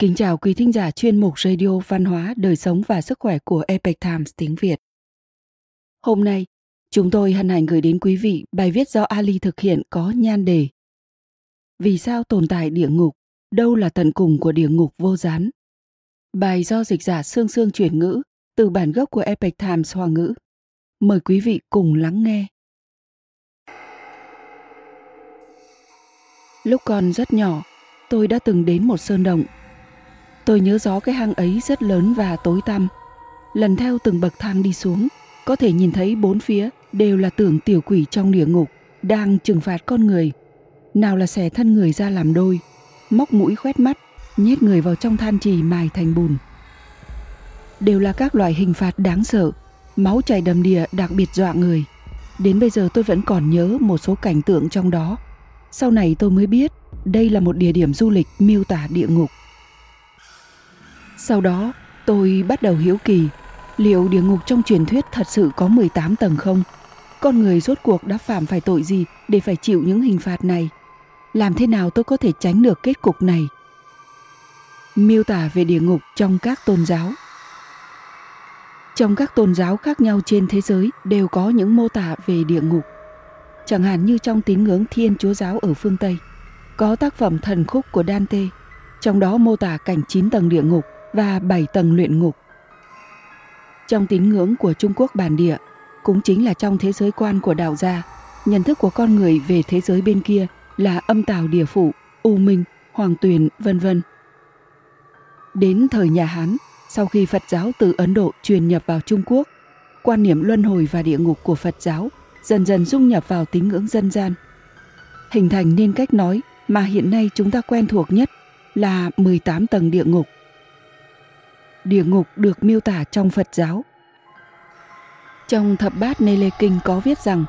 Kính chào quý thính giả chuyên mục Radio Văn hóa, Đời sống và Sức khỏe của Epic Times tiếng Việt. Hôm nay, chúng tôi hân hạnh gửi đến quý vị bài viết do Ali thực hiện có nhan đề Vì sao tồn tại địa ngục? Đâu là tận cùng của địa ngục vô gián? Bài do dịch giả Sương Sương chuyển ngữ từ bản gốc của Epic Times Hoa ngữ. Mời quý vị cùng lắng nghe. Lúc còn rất nhỏ, tôi đã từng đến một sơn động Tôi nhớ rõ cái hang ấy rất lớn và tối tăm. Lần theo từng bậc thang đi xuống, có thể nhìn thấy bốn phía đều là tưởng tiểu quỷ trong địa ngục đang trừng phạt con người. Nào là xẻ thân người ra làm đôi, móc mũi khoét mắt, nhét người vào trong than trì mài thành bùn. Đều là các loại hình phạt đáng sợ, máu chảy đầm đìa đặc biệt dọa người. Đến bây giờ tôi vẫn còn nhớ một số cảnh tượng trong đó. Sau này tôi mới biết đây là một địa điểm du lịch miêu tả địa ngục. Sau đó, tôi bắt đầu hiếu kỳ, liệu địa ngục trong truyền thuyết thật sự có 18 tầng không? Con người rốt cuộc đã phạm phải tội gì để phải chịu những hình phạt này? Làm thế nào tôi có thể tránh được kết cục này? Miêu tả về địa ngục trong các tôn giáo Trong các tôn giáo khác nhau trên thế giới đều có những mô tả về địa ngục. Chẳng hạn như trong tín ngưỡng Thiên Chúa giáo ở phương Tây, có tác phẩm Thần khúc của Dante, trong đó mô tả cảnh 9 tầng địa ngục và 7 tầng luyện ngục. Trong tín ngưỡng của Trung Quốc bản địa, cũng chính là trong thế giới quan của đạo gia, nhận thức của con người về thế giới bên kia là âm tào địa phủ, u minh, hoàng tuyền, vân vân. Đến thời nhà Hán, sau khi Phật giáo từ Ấn Độ truyền nhập vào Trung Quốc, quan niệm luân hồi và địa ngục của Phật giáo dần dần dung nhập vào tín ngưỡng dân gian. Hình thành nên cách nói mà hiện nay chúng ta quen thuộc nhất là 18 tầng địa ngục địa ngục được miêu tả trong Phật giáo. Trong thập bát Nê Lê Kinh có viết rằng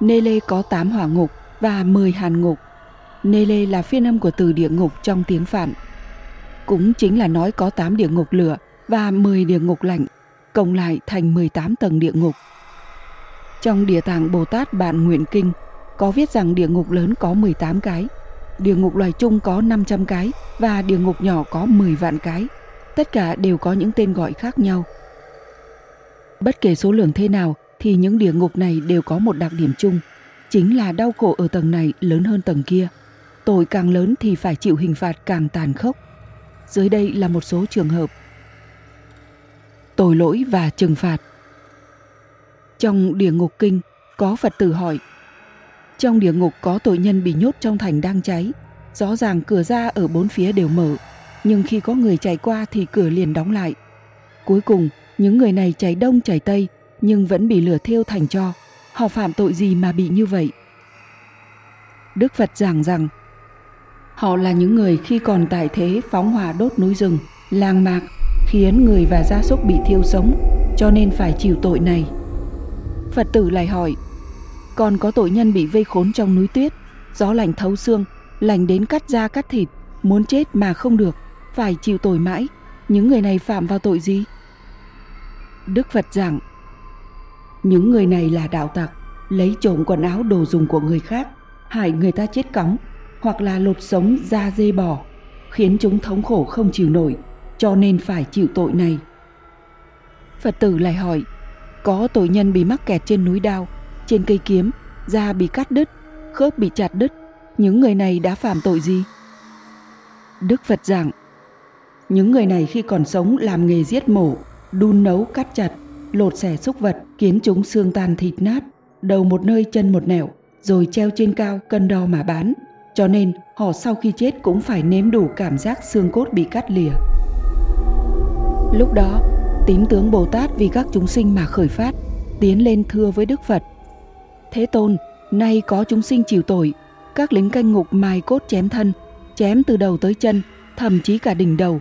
Nê Lê có 8 hỏa ngục và 10 hàn ngục. Nê Lê là phiên âm của từ địa ngục trong tiếng Phạn. Cũng chính là nói có 8 địa ngục lửa và 10 địa ngục lạnh, cộng lại thành 18 tầng địa ngục. Trong địa tạng Bồ Tát Bạn Nguyện Kinh có viết rằng địa ngục lớn có 18 cái, địa ngục loài chung có 500 cái và địa ngục nhỏ có 10 vạn cái tất cả đều có những tên gọi khác nhau. Bất kể số lượng thế nào thì những địa ngục này đều có một đặc điểm chung, chính là đau khổ ở tầng này lớn hơn tầng kia. Tội càng lớn thì phải chịu hình phạt càng tàn khốc. Dưới đây là một số trường hợp. Tội lỗi và trừng phạt Trong địa ngục kinh, có Phật tử hỏi Trong địa ngục có tội nhân bị nhốt trong thành đang cháy, rõ ràng cửa ra ở bốn phía đều mở, nhưng khi có người chạy qua thì cửa liền đóng lại. Cuối cùng, những người này chạy đông chạy tây nhưng vẫn bị lửa thiêu thành cho. Họ phạm tội gì mà bị như vậy? Đức Phật giảng rằng họ là những người khi còn tại thế phóng hỏa đốt núi rừng, làng mạc, khiến người và gia súc bị thiêu sống, cho nên phải chịu tội này. Phật tử lại hỏi, còn có tội nhân bị vây khốn trong núi tuyết, gió lạnh thấu xương, lạnh đến cắt da cắt thịt, muốn chết mà không được, phải chịu tội mãi, những người này phạm vào tội gì? Đức Phật giảng, những người này là đạo tặc, lấy trộm quần áo đồ dùng của người khác, hại người ta chết cóng, hoặc là lột sống da dê bò, khiến chúng thống khổ không chịu nổi, cho nên phải chịu tội này. Phật tử lại hỏi, có tội nhân bị mắc kẹt trên núi đao, trên cây kiếm, da bị cắt đứt, khớp bị chặt đứt, những người này đã phạm tội gì? Đức Phật giảng, những người này khi còn sống làm nghề giết mổ, đun nấu cắt chặt, lột xẻ súc vật, khiến chúng xương tan thịt nát, đầu một nơi chân một nẻo, rồi treo trên cao cân đo mà bán. Cho nên họ sau khi chết cũng phải nếm đủ cảm giác xương cốt bị cắt lìa. Lúc đó, tím tướng Bồ Tát vì các chúng sinh mà khởi phát, tiến lên thưa với Đức Phật. Thế Tôn, nay có chúng sinh chịu tội, các lính canh ngục mài cốt chém thân, chém từ đầu tới chân, thậm chí cả đỉnh đầu,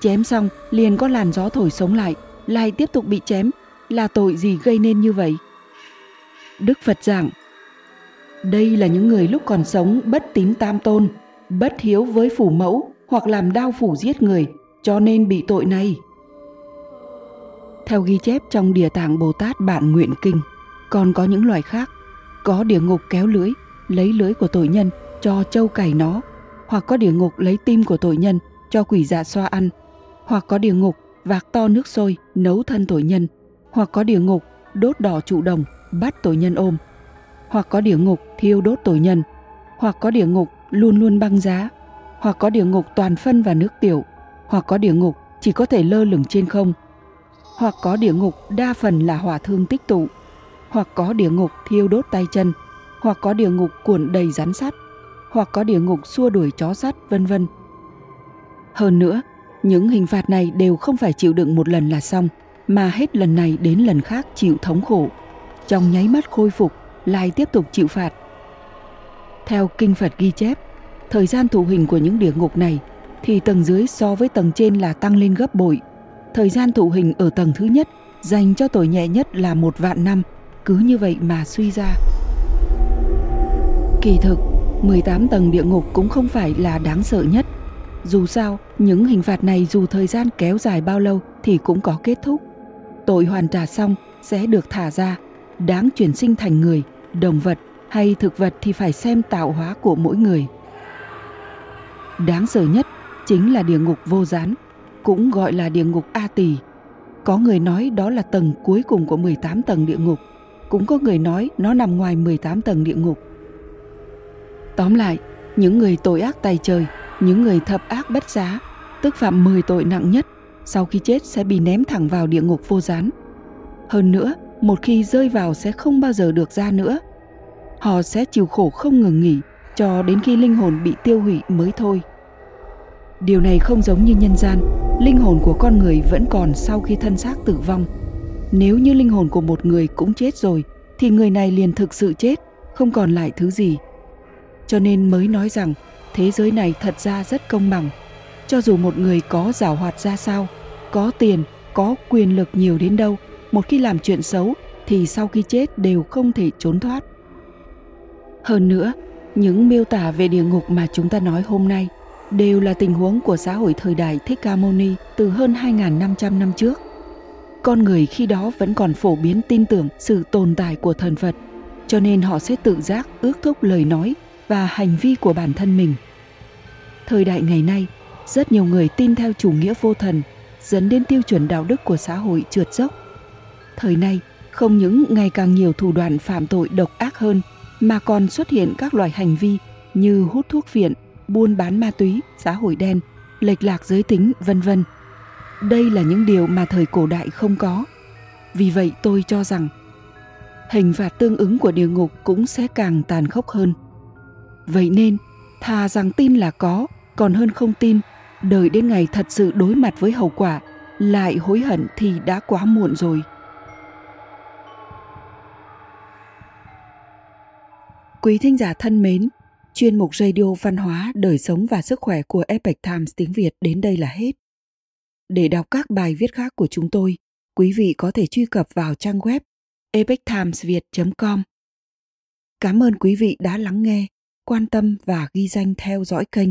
Chém xong liền có làn gió thổi sống lại, lại tiếp tục bị chém, là tội gì gây nên như vậy? Đức Phật giảng, đây là những người lúc còn sống bất tín tam tôn, bất hiếu với phủ mẫu hoặc làm đau phủ giết người, cho nên bị tội này. Theo ghi chép trong Địa tạng Bồ Tát Bản Nguyện Kinh, còn có những loài khác, có địa ngục kéo lưới, lấy lưới của tội nhân cho châu cày nó, hoặc có địa ngục lấy tim của tội nhân cho quỷ dạ xoa ăn, hoặc có địa ngục vạc to nước sôi nấu thân tội nhân, hoặc có địa ngục đốt đỏ trụ đồng bắt tội nhân ôm, hoặc có địa ngục thiêu đốt tội nhân, hoặc có địa ngục luôn luôn băng giá, hoặc có địa ngục toàn phân và nước tiểu, hoặc có địa ngục chỉ có thể lơ lửng trên không, hoặc có địa ngục đa phần là hỏa thương tích tụ, hoặc có địa ngục thiêu đốt tay chân, hoặc có địa ngục cuộn đầy rắn sắt, hoặc có địa ngục xua đuổi chó sắt, vân vân. Hơn nữa, những hình phạt này đều không phải chịu đựng một lần là xong, mà hết lần này đến lần khác chịu thống khổ. Trong nháy mắt khôi phục, lại tiếp tục chịu phạt. Theo kinh Phật ghi chép, thời gian thụ hình của những địa ngục này thì tầng dưới so với tầng trên là tăng lên gấp bội. Thời gian thụ hình ở tầng thứ nhất dành cho tội nhẹ nhất là một vạn năm, cứ như vậy mà suy ra. Kỳ thực, 18 tầng địa ngục cũng không phải là đáng sợ nhất. Dù sao, những hình phạt này dù thời gian kéo dài bao lâu thì cũng có kết thúc. Tội hoàn trả xong sẽ được thả ra, đáng chuyển sinh thành người, động vật hay thực vật thì phải xem tạo hóa của mỗi người. Đáng sợ nhất chính là địa ngục vô gián, cũng gọi là địa ngục A Tỳ. Có người nói đó là tầng cuối cùng của 18 tầng địa ngục, cũng có người nói nó nằm ngoài 18 tầng địa ngục. Tóm lại, những người tội ác tay trời, những người thập ác bất giá, tức phạm 10 tội nặng nhất, sau khi chết sẽ bị ném thẳng vào địa ngục vô gián. Hơn nữa, một khi rơi vào sẽ không bao giờ được ra nữa. Họ sẽ chịu khổ không ngừng nghỉ cho đến khi linh hồn bị tiêu hủy mới thôi. Điều này không giống như nhân gian, linh hồn của con người vẫn còn sau khi thân xác tử vong. Nếu như linh hồn của một người cũng chết rồi thì người này liền thực sự chết, không còn lại thứ gì. Cho nên mới nói rằng thế giới này thật ra rất công bằng. Cho dù một người có giảo hoạt ra sao, có tiền, có quyền lực nhiều đến đâu, một khi làm chuyện xấu thì sau khi chết đều không thể trốn thoát. Hơn nữa, những miêu tả về địa ngục mà chúng ta nói hôm nay đều là tình huống của xã hội thời đại Thích Ca Mâu Ni từ hơn 2.500 năm trước. Con người khi đó vẫn còn phổ biến tin tưởng sự tồn tại của thần Phật, cho nên họ sẽ tự giác ước thúc lời nói và hành vi của bản thân mình. Thời đại ngày nay, rất nhiều người tin theo chủ nghĩa vô thần, dẫn đến tiêu chuẩn đạo đức của xã hội trượt dốc. Thời nay, không những ngày càng nhiều thủ đoạn phạm tội độc ác hơn mà còn xuất hiện các loại hành vi như hút thuốc viện buôn bán ma túy, xã hội đen, lệch lạc giới tính, vân vân. Đây là những điều mà thời cổ đại không có. Vì vậy tôi cho rằng hình phạt tương ứng của địa ngục cũng sẽ càng tàn khốc hơn. Vậy nên, thà rằng tin là có, còn hơn không tin, đợi đến ngày thật sự đối mặt với hậu quả, lại hối hận thì đã quá muộn rồi. Quý thính giả thân mến, chuyên mục radio văn hóa, đời sống và sức khỏe của Epic Times tiếng Việt đến đây là hết. Để đọc các bài viết khác của chúng tôi, quý vị có thể truy cập vào trang web epictimesviet.com. Cảm ơn quý vị đã lắng nghe, quan tâm và ghi danh theo dõi kênh.